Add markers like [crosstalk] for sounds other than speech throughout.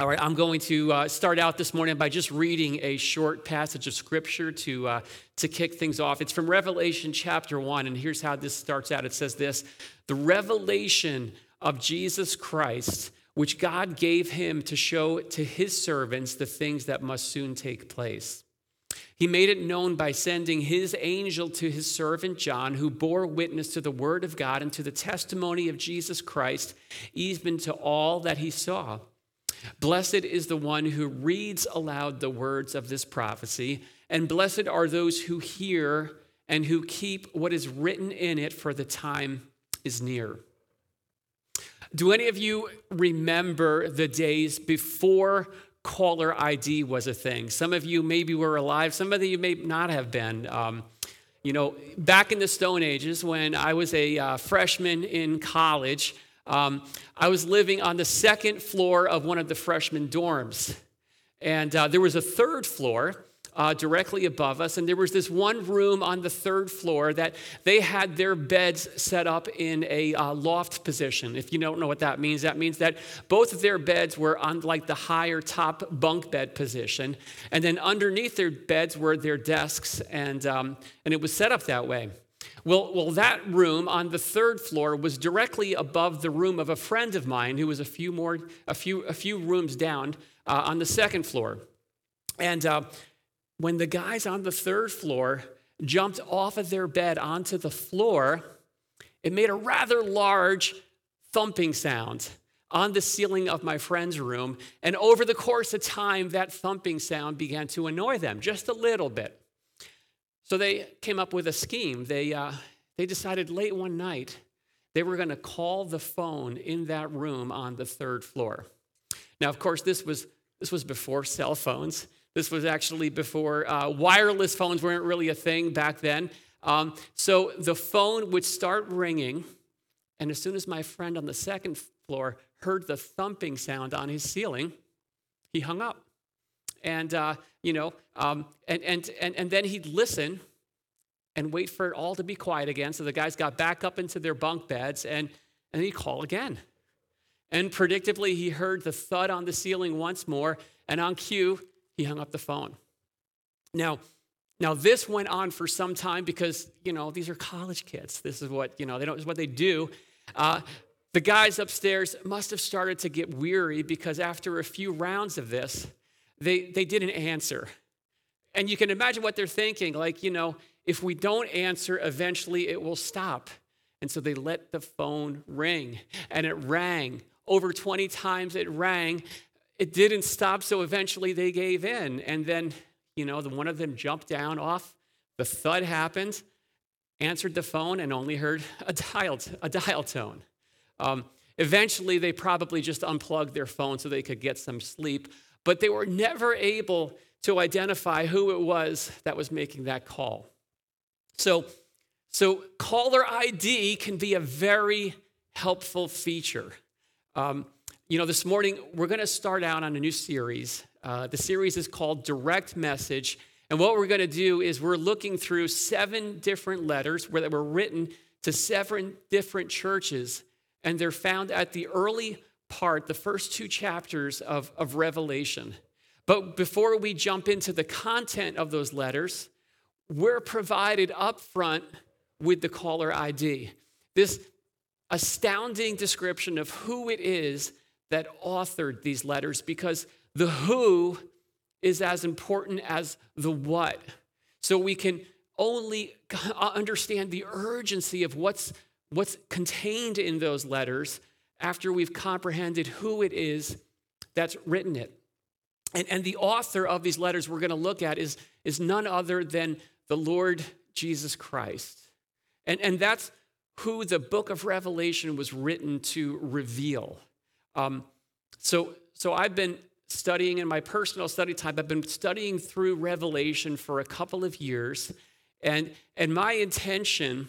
All right, I'm going to uh, start out this morning by just reading a short passage of scripture to, uh, to kick things off. It's from Revelation chapter 1, and here's how this starts out it says this The revelation of Jesus Christ, which God gave him to show to his servants the things that must soon take place. He made it known by sending his angel to his servant John, who bore witness to the word of God and to the testimony of Jesus Christ, even to all that he saw. Blessed is the one who reads aloud the words of this prophecy, and blessed are those who hear and who keep what is written in it, for the time is near. Do any of you remember the days before caller ID was a thing? Some of you maybe were alive, some of you may not have been. Um, you know, back in the Stone Ages, when I was a uh, freshman in college, um, I was living on the second floor of one of the freshman dorms. And uh, there was a third floor uh, directly above us. And there was this one room on the third floor that they had their beds set up in a uh, loft position. If you don't know what that means, that means that both of their beds were on like the higher top bunk bed position. And then underneath their beds were their desks. And, um, and it was set up that way. Well, well, that room on the third floor was directly above the room of a friend of mine who was a few more, a few, a few rooms down uh, on the second floor. And uh, when the guys on the third floor jumped off of their bed onto the floor, it made a rather large thumping sound on the ceiling of my friend's room. And over the course of time, that thumping sound began to annoy them just a little bit. So they came up with a scheme. They, uh, they decided late one night they were going to call the phone in that room on the third floor. Now, of course, this was, this was before cell phones. This was actually before uh, wireless phones weren't really a thing back then. Um, so the phone would start ringing, and as soon as my friend on the second floor heard the thumping sound on his ceiling, he hung up and uh, you know, um, and, and, and, and then he'd listen and wait for it all to be quiet again. So the guys got back up into their bunk beds and, and he'd call again. And predictably, he heard the thud on the ceiling once more, and on cue, he hung up the phone. Now, now this went on for some time because you know these are college kids. This is what you know they don't. Is what they do. Uh, the guys upstairs must have started to get weary because after a few rounds of this, they, they didn't answer. And you can imagine what they're thinking like, you know, if we don't answer, eventually it will stop. And so they let the phone ring, and it rang. Over 20 times it rang. It didn't stop, so eventually they gave in. And then, you know, the, one of them jumped down off. The thud happened, answered the phone, and only heard a dial, a dial tone. Um, eventually, they probably just unplugged their phone so they could get some sleep but they were never able to identify who it was that was making that call. So, so caller ID can be a very helpful feature. Um, you know, this morning we're going to start out on a new series. Uh, the series is called Direct Message. And what we're going to do is we're looking through seven different letters where that were written to seven different churches, and they're found at the early part, the first two chapters of, of Revelation. But before we jump into the content of those letters, we're provided up front with the caller ID. This astounding description of who it is that authored these letters because the who is as important as the what. So we can only [laughs] understand the urgency of what's, what's contained in those letters after we've comprehended who it is that's written it. And, and the author of these letters we're going to look at is, is none other than the Lord Jesus Christ. And, and that's who the book of Revelation was written to reveal. Um, so, so I've been studying in my personal study time, I've been studying through Revelation for a couple of years. And, and my intention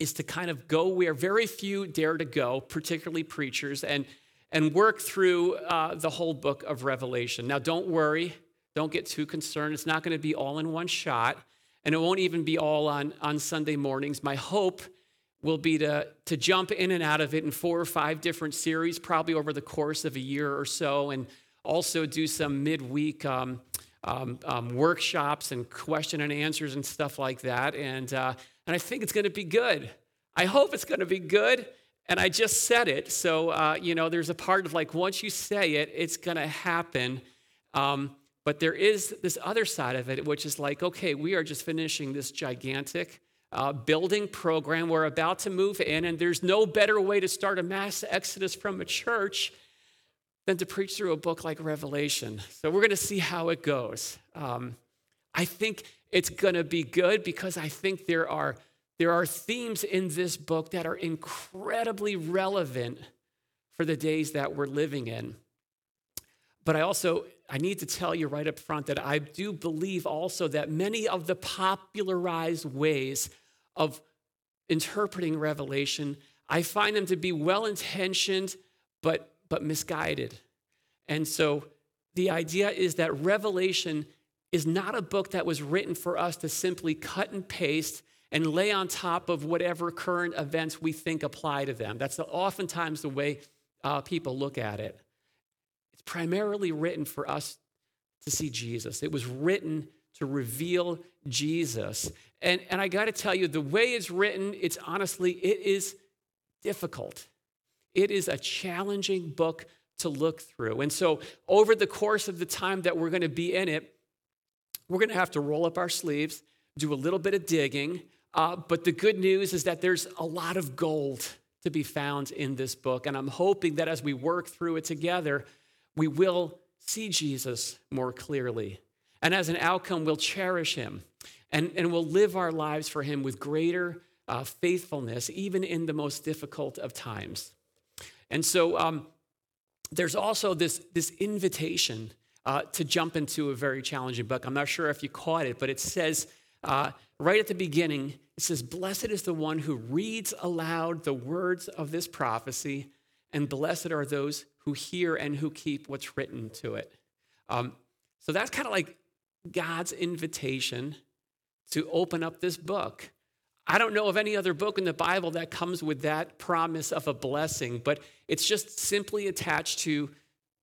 is to kind of go where very few dare to go, particularly preachers, and, and work through uh, the whole book of Revelation. Now, don't worry, don't get too concerned. It's not going to be all in one shot, and it won't even be all on, on Sunday mornings. My hope will be to, to jump in and out of it in four or five different series, probably over the course of a year or so. And also do some midweek um, um, um, workshops and question and answers and stuff like that. And, uh, and I think it's going to be good. I hope it's going to be good. And I just said it. So, uh, you know, there's a part of like, once you say it, it's going to happen. Um, but there is this other side of it, which is like, okay, we are just finishing this gigantic uh, building program. We're about to move in, and there's no better way to start a mass exodus from a church than to preach through a book like Revelation. So we're going to see how it goes. Um, I think it's going to be good because I think there are, there are themes in this book that are incredibly relevant for the days that we're living in. But I also I need to tell you right up front that I do believe also that many of the popularized ways of interpreting Revelation, I find them to be well intentioned but, but misguided. And so the idea is that Revelation is not a book that was written for us to simply cut and paste and lay on top of whatever current events we think apply to them. That's oftentimes the way uh, people look at it. It's primarily written for us to see Jesus. It was written to reveal Jesus. And, and I got to tell you, the way it's written, it's honestly, it is difficult. It is a challenging book to look through. And so, over the course of the time that we're going to be in it, we're going to have to roll up our sleeves, do a little bit of digging. Uh, but the good news is that there's a lot of gold to be found in this book. And I'm hoping that as we work through it together, we will see Jesus more clearly. And as an outcome, we'll cherish him and, and we'll live our lives for him with greater uh, faithfulness, even in the most difficult of times. And so um, there's also this, this invitation uh, to jump into a very challenging book. I'm not sure if you caught it, but it says uh, right at the beginning, it says, Blessed is the one who reads aloud the words of this prophecy, and blessed are those who hear and who keep what's written to it. Um, so that's kind of like God's invitation to open up this book. I don't know of any other book in the Bible that comes with that promise of a blessing, but it's just simply attached to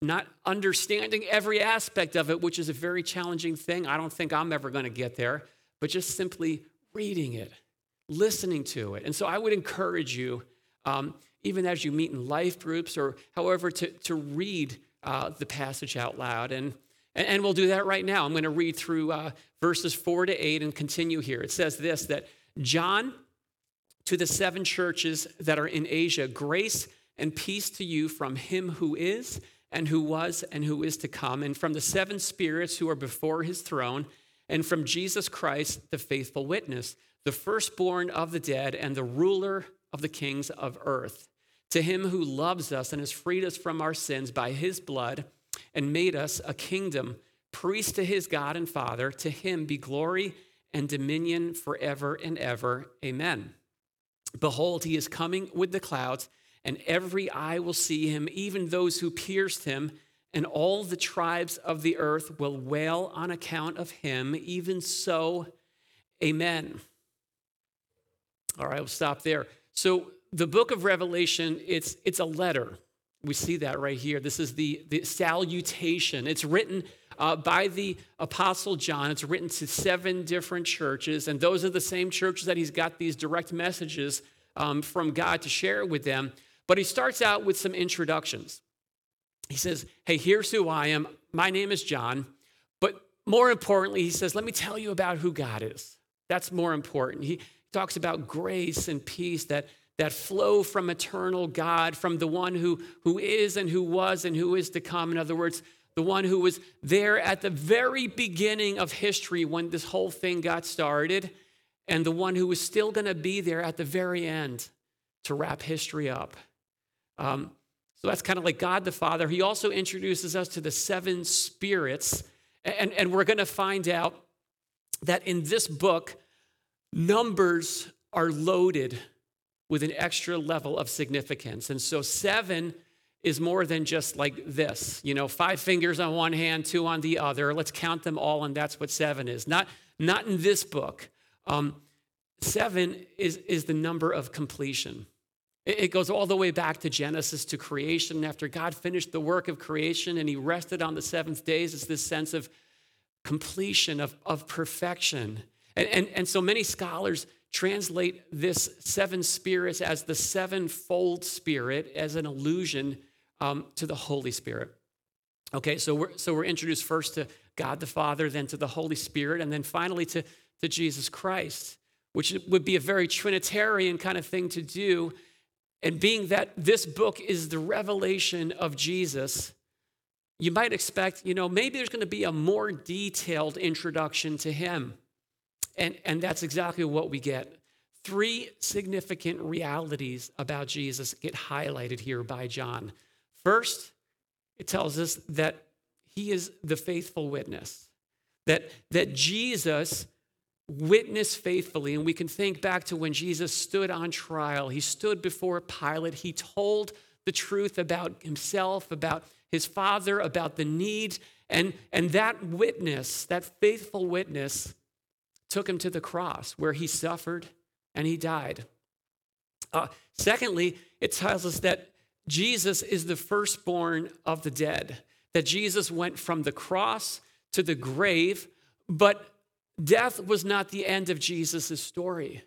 not understanding every aspect of it, which is a very challenging thing. I don't think I'm ever going to get there, but just simply reading it, listening to it. And so I would encourage you um, even as you meet in life groups or however, to, to read uh, the passage out loud. And, and we'll do that right now. I'm going to read through uh, verses four to eight and continue here. It says this that John, to the seven churches that are in Asia, grace and peace to you from him who is, and who was, and who is to come, and from the seven spirits who are before his throne, and from Jesus Christ, the faithful witness, the firstborn of the dead, and the ruler of the kings of earth. To him who loves us and has freed us from our sins by his blood and made us a kingdom, priest to his God and Father, to him be glory and dominion forever and ever. Amen. Behold, he is coming with the clouds, and every eye will see him, even those who pierced him, and all the tribes of the earth will wail on account of him. Even so, amen. All right, we'll stop there. So the book of Revelation, it's, it's a letter. We see that right here. This is the, the salutation. It's written uh, by the Apostle John. It's written to seven different churches, and those are the same churches that he's got these direct messages um, from God to share with them. But he starts out with some introductions. He says, Hey, here's who I am. My name is John. But more importantly, he says, Let me tell you about who God is. That's more important. He, talks about grace and peace that, that flow from eternal God, from the one who, who is and who was and who is to come. In other words, the one who was there at the very beginning of history when this whole thing got started, and the one who was still going to be there at the very end to wrap history up. Um, so that's kind of like God the Father. He also introduces us to the seven spirits, and, and we're going to find out that in this book, numbers are loaded with an extra level of significance. And so seven is more than just like this, you know, five fingers on one hand, two on the other. Let's count them all, and that's what seven is. Not, not in this book. Um, seven is, is the number of completion. It goes all the way back to Genesis to creation. After God finished the work of creation and he rested on the seventh days, it's this sense of completion, of, of perfection. And, and, and so many scholars translate this seven spirits as the sevenfold spirit as an allusion um, to the Holy Spirit. Okay, so we're, so we're introduced first to God the Father, then to the Holy Spirit, and then finally to, to Jesus Christ, which would be a very Trinitarian kind of thing to do. And being that this book is the revelation of Jesus, you might expect, you know, maybe there's going to be a more detailed introduction to him. And, and that's exactly what we get. Three significant realities about Jesus get highlighted here by John. First, it tells us that he is the faithful witness, that, that Jesus witnessed faithfully. And we can think back to when Jesus stood on trial. He stood before Pilate. He told the truth about himself, about his father, about the need. And, and that witness, that faithful witness, took him to the cross where he suffered and he died. Uh, secondly, it tells us that Jesus is the firstborn of the dead, that Jesus went from the cross to the grave, but death was not the end of Jesus' story.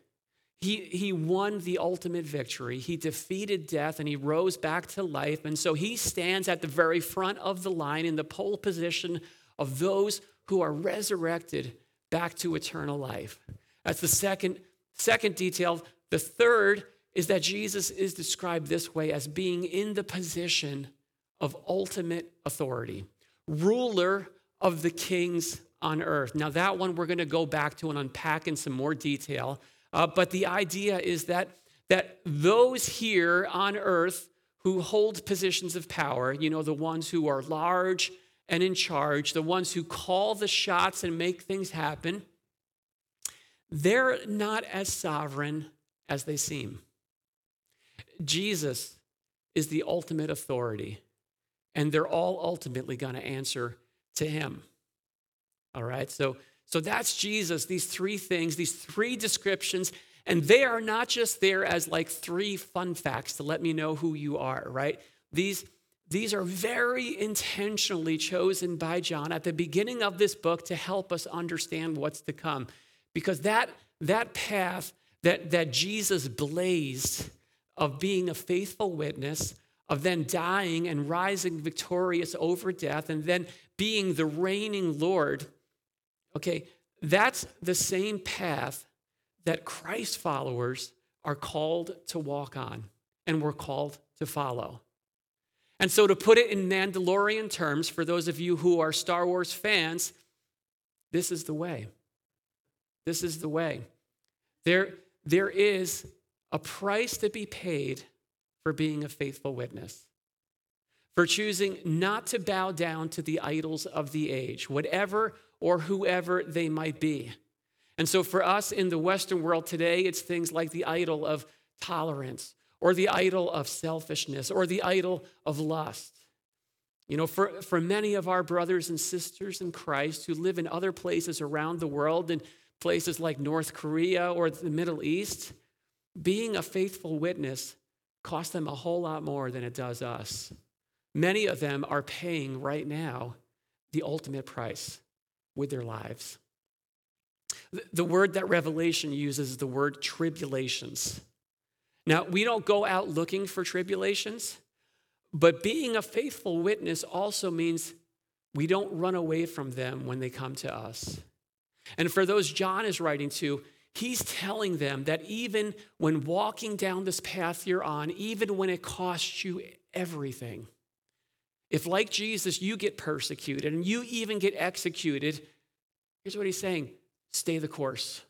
He, he won the ultimate victory. He defeated death and he rose back to life. And so he stands at the very front of the line in the pole position of those who are resurrected back to eternal life. That's the second, second detail. The third is that Jesus is described this way as being in the position of ultimate authority, ruler of the kings on earth. Now, that one we're going to go back to and unpack in some more detail. Uh, but the idea is that, that those here on earth who hold positions of power, you know, the ones who are large and in charge, the ones who call the shots and make things happen, they're not as sovereign as they seem. Jesus is the ultimate authority, and they're all ultimately going to answer to him. All right, so, so that's Jesus, these three things, these three descriptions, and they are not just there as like three fun facts to let me know who you are, right? These, these are very intentionally chosen by John at the beginning of this book to help us understand what's to come. Because that, that path that, that Jesus blazed of being a faithful witness, of then dying and rising victorious over death, and then being the reigning Lord, okay, that's the same path that Christ followers are called to walk on and we're called to follow. And so, to put it in Mandalorian terms, for those of you who are Star Wars fans, this is the way. This is the way. There, there is a price to be paid for being a faithful witness, for choosing not to bow down to the idols of the age, whatever or whoever they might be. And so, for us in the Western world today, it's things like the idol of tolerance, or the idol of selfishness, or the idol of lust. You know, for, for many of our brothers and sisters in Christ who live in other places around the world, in places like North Korea or the Middle East, being a faithful witness costs them a whole lot more than it does us. Many of them are paying right now the ultimate price with their lives. The word that Revelation uses is the word tribulations. Now, we don't go out looking for tribulations, but being a faithful witness also means we don't run away from them when they come to us. And for those John is writing to, he's telling them that even when walking down this path you're on, even when it costs you everything, if, like Jesus, you get persecuted and you even get executed, here's what he's saying stay the course.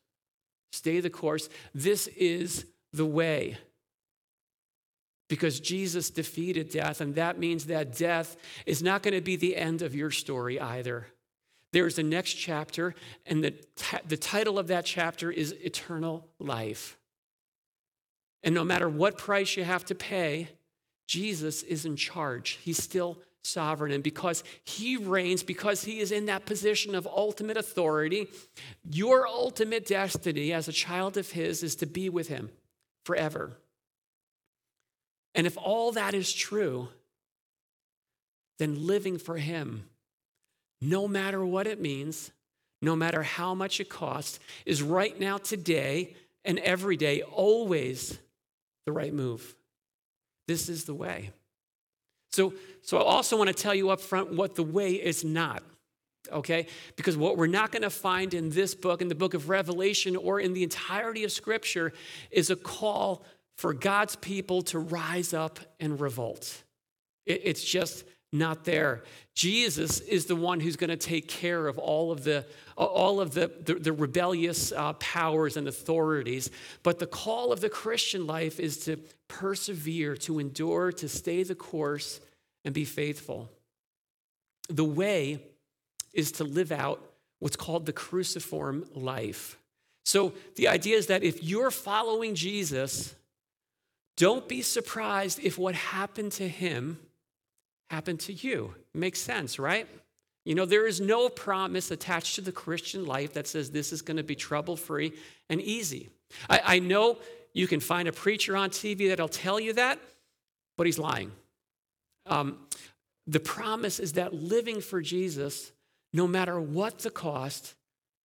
Stay the course. This is the way. Because Jesus defeated death, and that means that death is not going to be the end of your story either. There's a next chapter, and the, the title of that chapter is Eternal Life. And no matter what price you have to pay, Jesus is in charge. He's still sovereign. And because he reigns, because he is in that position of ultimate authority, your ultimate destiny as a child of his is to be with him forever. And if all that is true, then living for Him, no matter what it means, no matter how much it costs, is right now, today, and every day, always the right move. This is the way. So, so I also want to tell you up front what the way is not okay? Because what we're not going to find in this book, in the book of Revelation, or in the entirety of Scripture, is a call for God's people to rise up and revolt. It's just not there. Jesus is the one who's going to take care of all of the all of the, the, the rebellious uh, powers and authorities. But the call of the Christian life is to persevere, to endure, to stay the course, and be faithful. The way is to live out what's called the cruciform life. So the idea is that if you're following Jesus, don't be surprised if what happened to him happened to you. Makes sense, right? You know, there is no promise attached to the Christian life that says this is going to be trouble free and easy. I, I, know you can find a preacher on TV that'll tell you that, but he's lying. Um, the promise is that living for Jesus no matter what the cost,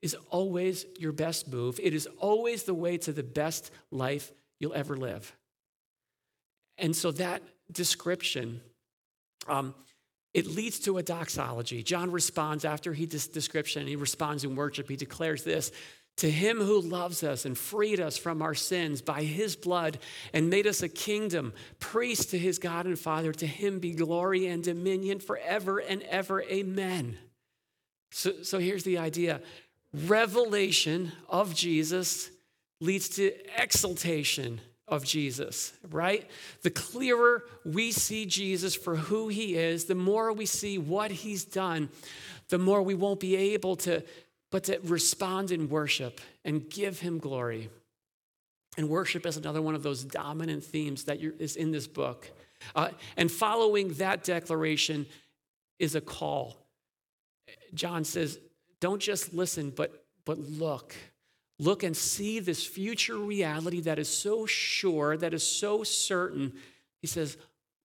is always your best move. It is always the way to the best life you'll ever live. And so that description, um, it leads to a doxology. John responds after he this description, he responds in worship. He declares this to him who loves us and freed us from our sins by his blood and made us a kingdom, priest to his God and Father, to him be glory and dominion forever and ever. Amen. So, so here's the idea revelation of Jesus leads to exaltation of Jesus, right? The clearer we see Jesus for who he is, the more we see what he's done, the more we won't be able to but to respond in worship and give him glory. And worship is another one of those dominant themes that is in this book. Uh, and following that declaration is a call John says, don't just listen, but, but look. Look and see this future reality that is so sure, that is so certain. He says,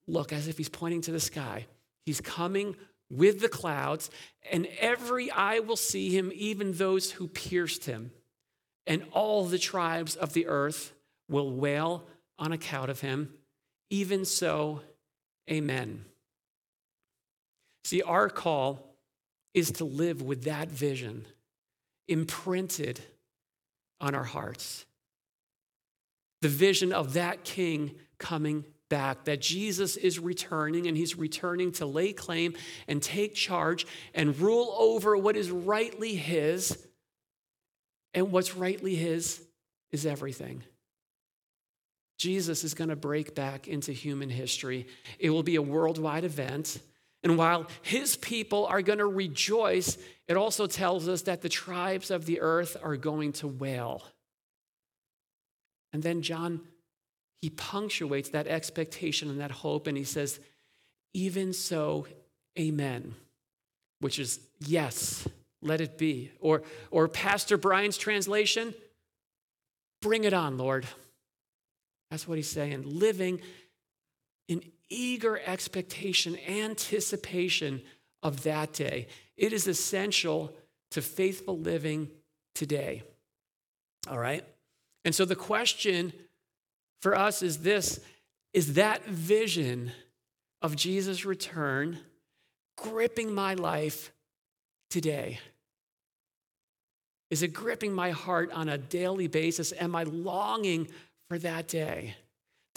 look, as if he's pointing to the sky. He's coming with the clouds, and every eye will see him, even those who pierced him. And all the tribes of the earth will wail on account of him. Even so, amen. See, our call is to live with that vision imprinted on our hearts. The vision of that king coming back, that Jesus is returning and he's returning to lay claim and take charge and rule over what is rightly his. And what's rightly his is everything. Jesus is going to break back into human history. It will be a worldwide event. And while his people are going to rejoice, it also tells us that the tribes of the earth are going to wail. And then John, he punctuates that expectation and that hope, and he says, Even so, amen, which is yes, let it be. Or, or Pastor Brian's translation, bring it on, Lord. That's what he's saying. Living in eager expectation, anticipation of that day. It is essential to faithful living today. All right? And so the question for us is this is that vision of Jesus' return gripping my life today? Is it gripping my heart on a daily basis? Am I longing for that day?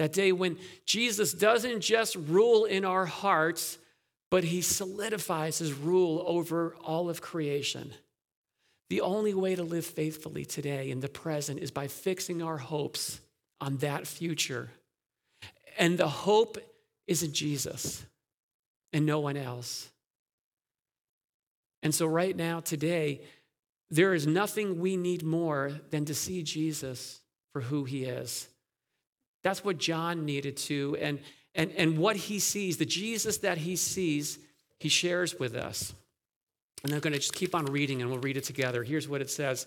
That day when Jesus doesn't just rule in our hearts, but he solidifies his rule over all of creation. The only way to live faithfully today in the present is by fixing our hopes on that future. And the hope is in Jesus and no one else. And so, right now, today, there is nothing we need more than to see Jesus for who he is. That's what John needed to. And, and, and what he sees, the Jesus that he sees, he shares with us. And I'm going to just keep on reading and we'll read it together. Here's what it says.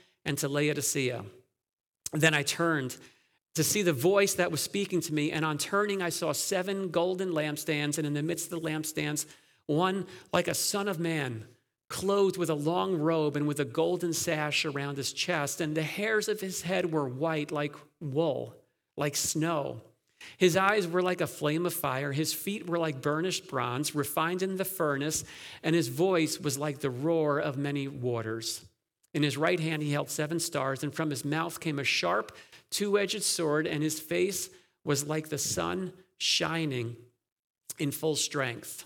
and to Laodicea. Then I turned to see the voice that was speaking to me, and on turning, I saw seven golden lampstands, and in the midst of the lampstands, one like a son of man, clothed with a long robe and with a golden sash around his chest, and the hairs of his head were white like wool, like snow. His eyes were like a flame of fire, his feet were like burnished bronze, refined in the furnace, and his voice was like the roar of many waters. In his right hand he held seven stars, and from his mouth came a sharp, two edged sword, and his face was like the sun shining in full strength.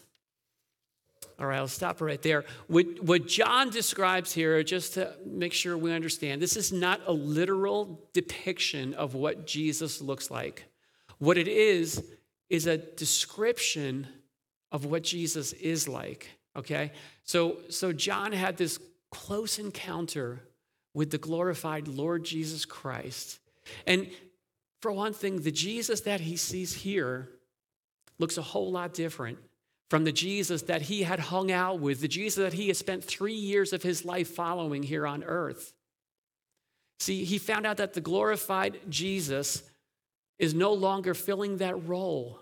All right, I'll stop right there. What, what John describes here, just to make sure we understand, this is not a literal depiction of what Jesus looks like. What it is, is a description of what Jesus is like. Okay? So, so John had this close encounter with the glorified Lord Jesus Christ. And for one thing, the Jesus that he sees here looks a whole lot different from the Jesus that he had hung out with, the Jesus that he had spent three years of his life following here on earth. See, he found out that the glorified Jesus is no longer filling that role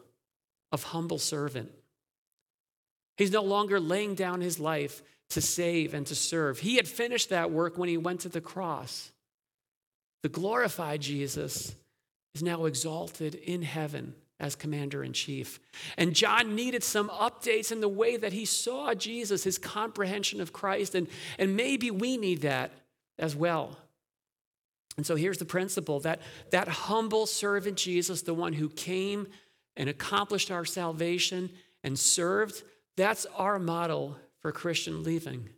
of humble servant. He's no longer laying down his life to save and to serve. He had finished that work when he went to the cross. The glorified Jesus is now exalted in heaven as commander in chief. And John needed some updates in the way that he saw Jesus, his comprehension of Christ, and, and maybe we need that as well. And so here's the principle that that humble servant Jesus, the one who came and accomplished our salvation and served, that's our model for Christian living.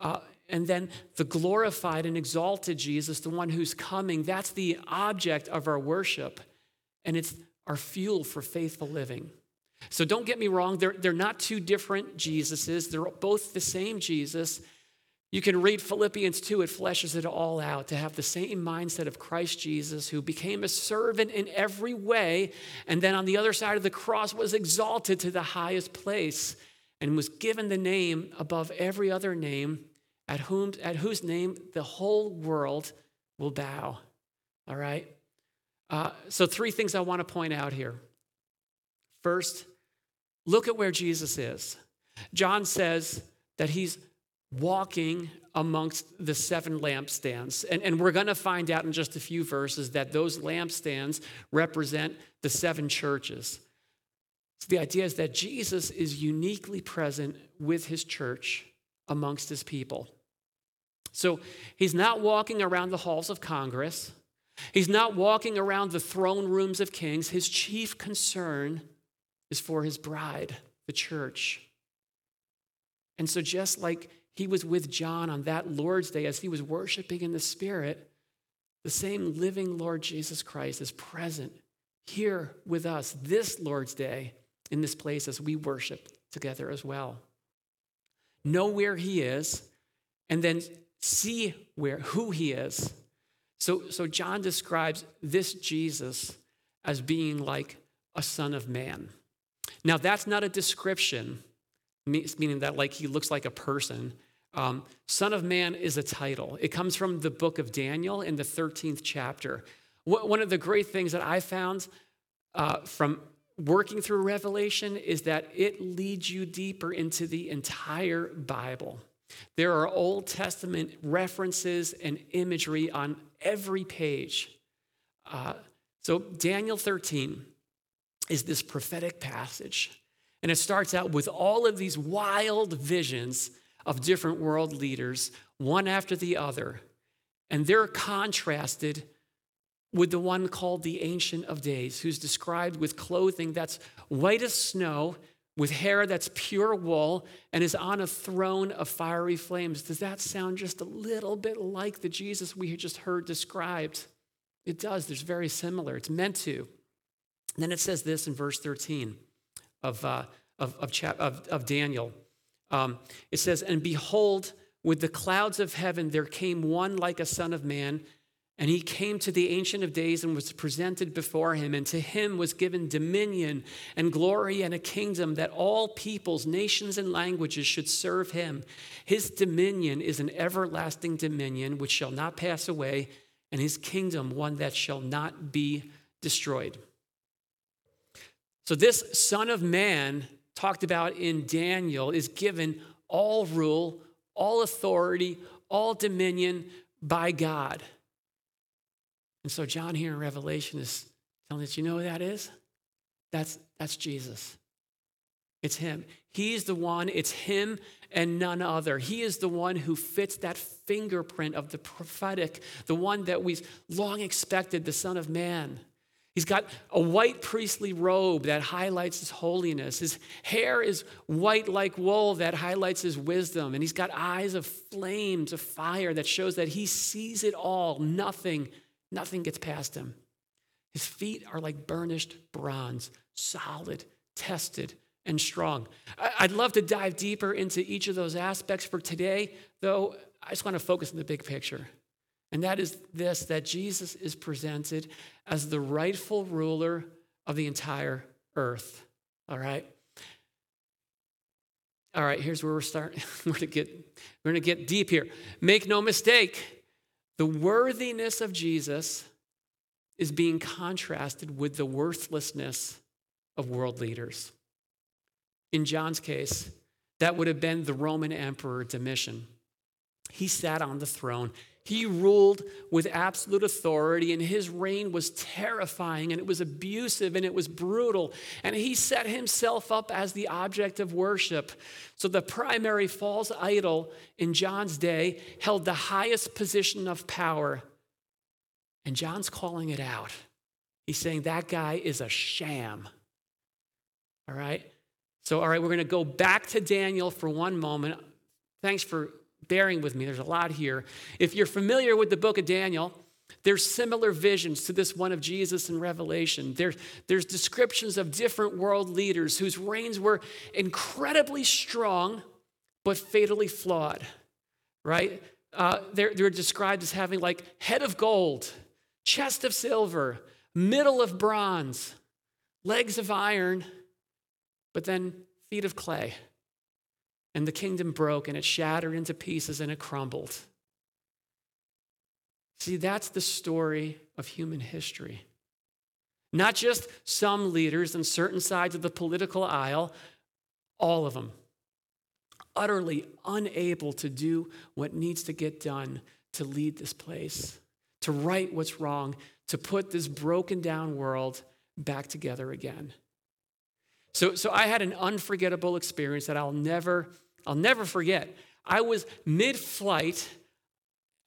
Uh, and then the glorified and exalted Jesus, the one who's coming, that's the object of our worship. And it's our fuel for faithful living. So don't get me wrong, they're, they're not two different Jesuses. They're both the same Jesus. You can read Philippians 2, it fleshes it all out to have the same mindset of Christ Jesus, who became a servant in every way, and then on the other side of the cross was exalted to the highest place and was given the name above every other name, at, whom, at whose name the whole world will bow. All right? Uh, so, three things I want to point out here. First, look at where Jesus is. John says that he's walking amongst the seven lampstands. And, and we're going to find out in just a few verses that those lampstands represent the seven churches. So the idea is that Jesus is uniquely present with his church amongst his people. So he's not walking around the halls of Congress. He's not walking around the throne rooms of kings. His chief concern is for his bride, the church. And so, just like he was with John on that Lord's Day as he was worshiping in the Spirit, the same living Lord Jesus Christ is present here with us this Lord's Day in this place as we worship together as well. Know where he is and then see where who he is. So, so John describes this Jesus as being like a son of man. Now, that's not a description, meaning that like he looks like a person. Um, son of man is a title. It comes from the book of Daniel in the 13th chapter. One of the great things that I found uh, from working through Revelation is that it leads you deeper into the entire Bible. There are Old Testament references and imagery on every page. Uh, so, Daniel 13 is this prophetic passage. And it starts out with all of these wild visions of different world leaders, one after the other. And they're contrasted with the one called the Ancient of Days, who's described with clothing that's white as snow, with hair that's pure wool and is on a throne of fiery flames. Does that sound just a little bit like the Jesus we just heard described? It does. There's very similar. It's meant to. And then it says this in verse 13 of, uh, of, of, chap- of, of Daniel. Um, it says, And behold, with the clouds of heaven there came one like a son of man and he came to the Ancient of Days and was presented before him, and to him was given dominion and glory and a kingdom that all peoples, nations, and languages should serve him. His dominion is an everlasting dominion which shall not pass away, and his kingdom one that shall not be destroyed. So, this Son of Man, talked about in Daniel, is given all rule, all authority, all dominion by God. And so John here in Revelation is telling us, you know who that is? That's, that's Jesus. It's him. He's the one, it's him and none other. He is the one who fits that fingerprint of the prophetic, the one that we've long expected, the Son of Man. He's got a white priestly robe that highlights his holiness. His hair is white like wool that highlights his wisdom. And he's got eyes of flames of fire that shows that he sees it all. Nothing Nothing gets past him. His feet are like burnished bronze, solid, tested, and strong. I'd love to dive deeper into each of those aspects for today, though I just want to focus on the big picture. And that is this that Jesus is presented as the rightful ruler of the entire earth. All right? All right, here's where we're starting. [laughs] we're gonna get we're gonna get deep here. Make no mistake, the worthiness of Jesus is being contrasted with the worthlessness of world leaders. In John's case, that would have been the Roman Emperor Domitian. He sat on the throne. He ruled with absolute authority, and his reign was terrifying, and it was abusive, and it was brutal. And he set himself up as the object of worship. So the primary false idol in John's day held the highest position of power. And John's calling it out. He's saying that guy is a sham. All right? So, all right, we're going to go back to Daniel for one moment. Thanks for bearing with me. There's a lot here. If you're familiar with the book of Daniel, there's similar visions to this one of Jesus in Revelation. There, there's descriptions of different world leaders whose reigns were incredibly strong, but fatally flawed, right? Uh, they're, they're described as having like head of gold, chest of silver, middle of bronze, legs of iron, but then feet of clay and the kingdom broke and it shattered into pieces and it crumbled. See, that's the story of human history. Not just some leaders on certain sides of the political aisle, all of them. Utterly unable to do what needs to get done to lead this place, to right what's wrong, to put this broken down world back together again. So, so I had an unforgettable experience that I'll never I'll never forget. I was mid flight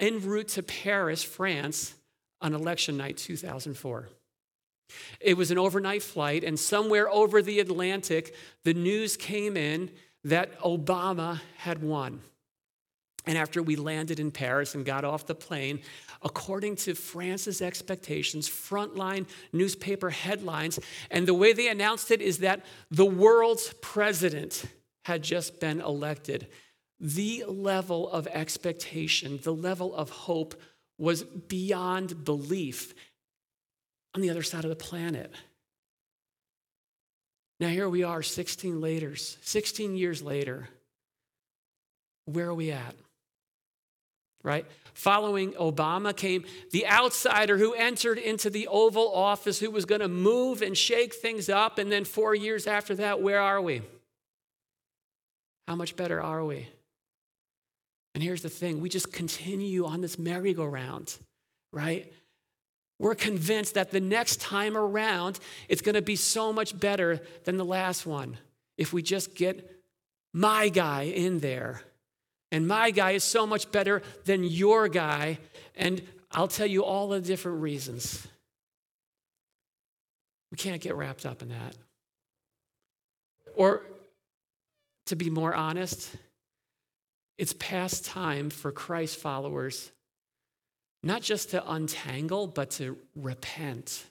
en route to Paris, France, on election night 2004. It was an overnight flight, and somewhere over the Atlantic, the news came in that Obama had won. And after we landed in Paris and got off the plane, according to France's expectations, frontline newspaper headlines, and the way they announced it is that the world's president had just been elected. The level of expectation, the level of hope was beyond belief on the other side of the planet. Now, here we are 16 later, 16 years later. Where are we at? Right? Following Obama came the outsider who entered into the Oval Office, who was going to move and shake things up. And then four years after that, where are we? How much better are we? And here's the thing we just continue on this merry-go-round, right? We're convinced that the next time around, it's going to be so much better than the last one if we just get my guy in there. And my guy is so much better than your guy. And I'll tell you all the different reasons. We can't get wrapped up in that. Or to be more honest, it's past time for Christ followers not just to untangle, but to repent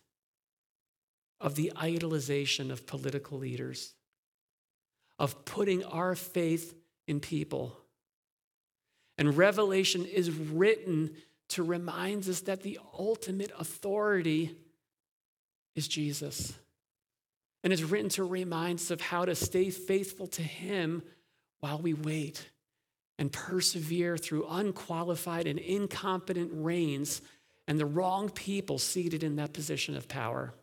of the idolization of political leaders, of putting our faith in people. And Revelation is written to remind us that the ultimate authority is Jesus. And it's written to remind us of how to stay faithful to Him while we wait and persevere through unqualified and incompetent reigns and the wrong people seated in that position of power.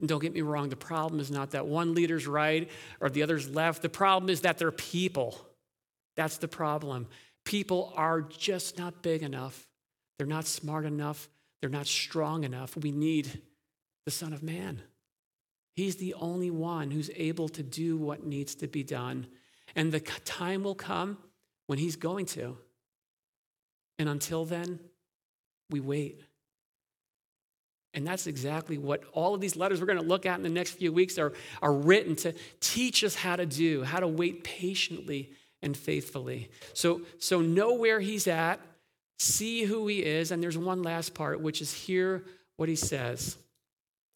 And don't get me wrong, the problem is not that one leader's right or the other's left. The problem is that they're people. That's the problem. People are just not big enough. They're not smart enough. They're not strong enough. We need the Son of Man. He's the only one who's able to do what needs to be done. And the time will come when he's going to. And until then, we wait. And that's exactly what all of these letters we're going to look at in the next few weeks are, are written to teach us how to do, how to wait patiently and faithfully. So, so know where he's at, see who he is, and there's one last part, which is hear what he says.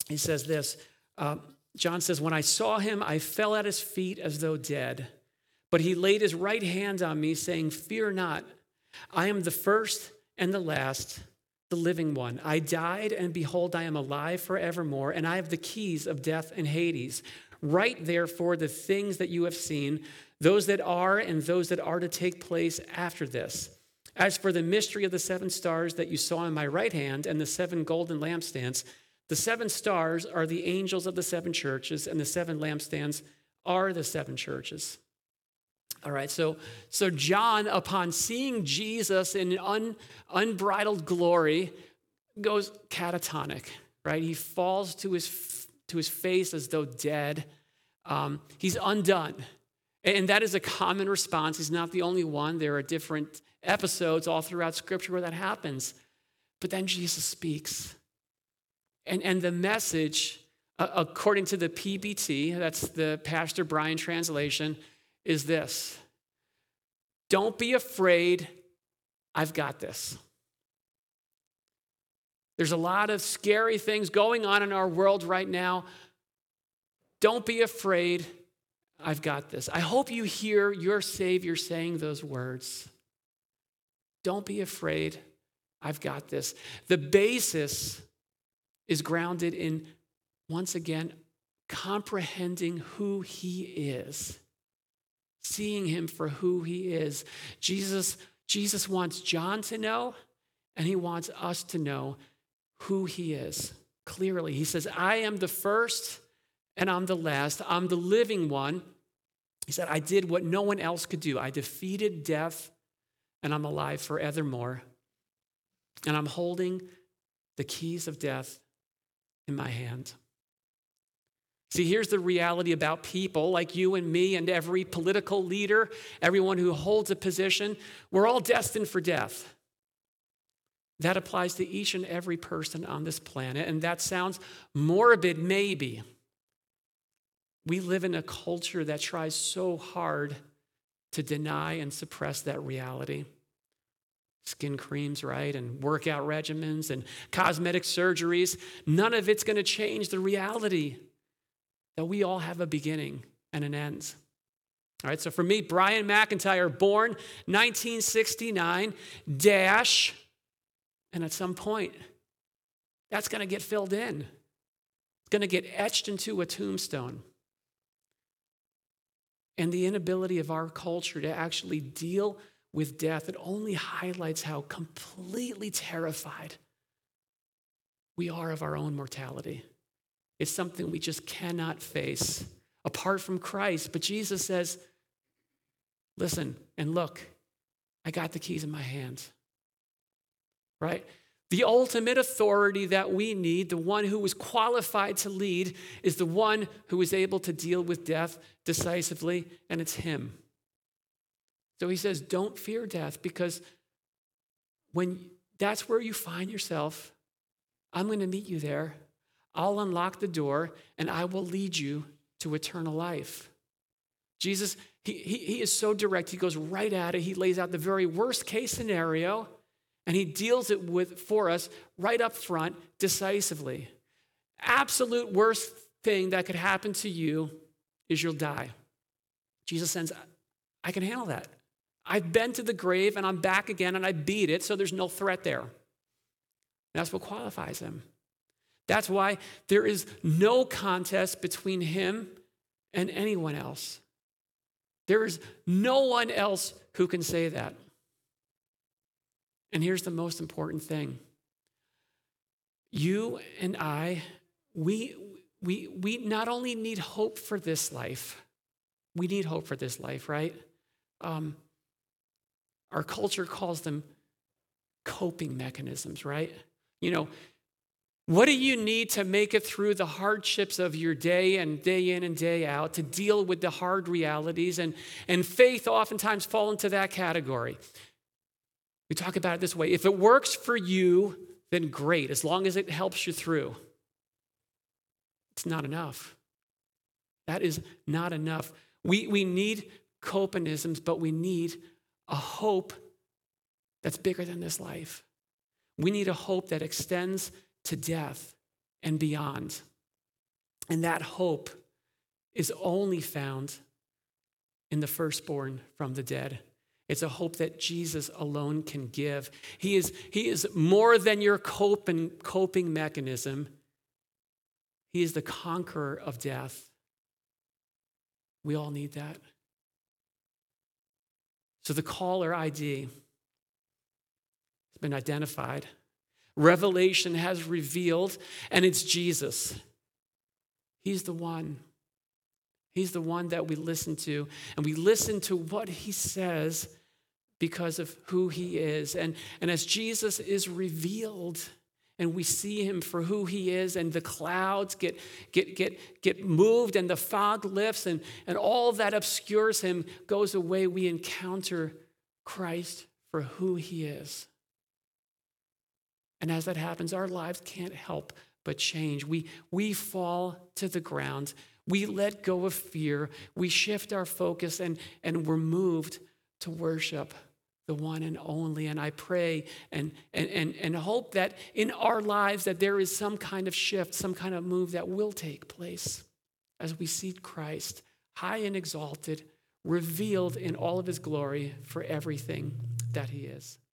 He says this uh, John says, When I saw him, I fell at his feet as though dead. But he laid his right hand on me, saying, Fear not, I am the first and the last, the living one. I died, and behold, I am alive forevermore, and I have the keys of death and Hades. Write therefore the things that you have seen, those that are and those that are to take place after this. As for the mystery of the seven stars that you saw in my right hand and the seven golden lampstands, the seven stars are the angels of the seven churches, and the seven lampstands are the seven churches. All right, so, so John, upon seeing Jesus in un, unbridled glory, goes catatonic, right? He falls to his, to his face as though dead. Um, he's undone. And that is a common response. He's not the only one. There are different episodes all throughout Scripture where that happens. But then Jesus speaks. And, and the message, according to the PBT, that's the Pastor Brian translation, is this Don't be afraid, I've got this. There's a lot of scary things going on in our world right now. Don't be afraid, I've got this. I hope you hear your Savior saying those words. Don't be afraid, I've got this. The basis is grounded in, once again, comprehending who He is seeing him for who he is. Jesus, Jesus wants John to know, and he wants us to know who he is clearly. He says, I am the first and I'm the last. I'm the living one. He said, I did what no one else could do. I defeated death and I'm alive forevermore. And I'm holding the keys of death in my hand. See, here's the reality about people like you and me and every political leader, everyone who holds a position. We're all destined for death. That applies to each and every person on this planet. And that sounds morbid, maybe. We live in a culture that tries so hard to deny and suppress that reality. Skin creams, right? And workout regimens and cosmetic surgeries. None of it's going to change the reality that we all have a beginning and an end. All right, so for me, Brian McIntyre, born 1969, dash, and at some point, that's going to get filled in. It's going to get etched into a tombstone. And the inability of our culture to actually deal with death, it only highlights how completely terrified we are of our own mortality. It's something we just cannot face apart from Christ. But Jesus says, listen and look, I got the keys in my hands. Right? The ultimate authority that we need, the one who is qualified to lead, is the one who is able to deal with death decisively, and it's Him. So he says, Don't fear death because when that's where you find yourself, I'm going to meet you there. I'll unlock the door and I will lead you to eternal life. Jesus, he, he, he is so direct. He goes right at it. He lays out the very worst case scenario and he deals it with for us right up front decisively. Absolute worst thing that could happen to you is you'll die. Jesus says, I can handle that. I've been to the grave and I'm back again and I beat it, so there's no threat there. That's what qualifies him. That's why there is no contest between him and anyone else. There is no one else who can say that. And here's the most important thing you and I, we, we, we not only need hope for this life, we need hope for this life, right? Um, our culture calls them coping mechanisms, right? You know, what do you need to make it through the hardships of your day and day in and day out to deal with the hard realities? And, and faith oftentimes fall into that category. We talk about it this way if it works for you, then great, as long as it helps you through. It's not enough. That is not enough. We, we need copanisms, but we need a hope that's bigger than this life. We need a hope that extends to death and beyond. And that hope is only found in the firstborn from the dead. It's a hope that Jesus alone can give. He is, he is more than your coping, coping mechanism, He is the conqueror of death. We all need that. So the caller ID has been identified. Revelation has revealed, and it's Jesus. He's the one. He's the one that we listen to, and we listen to what he says because of who he is. And, and as Jesus is revealed, and we see him for who he is, and the clouds get, get, get, get moved, and the fog lifts, and, and all that obscures him goes away, we encounter Christ for who he is. And as that happens, our lives can't help but change. We, we fall to the ground we let go of fear. We shift our focus and, and we're moved to worship the one and only. And I pray and, and, and, and hope that in our lives that there is some kind of shift, some kind of move that will take place as we see Christ high and exalted, revealed in all of his glory for everything that he is.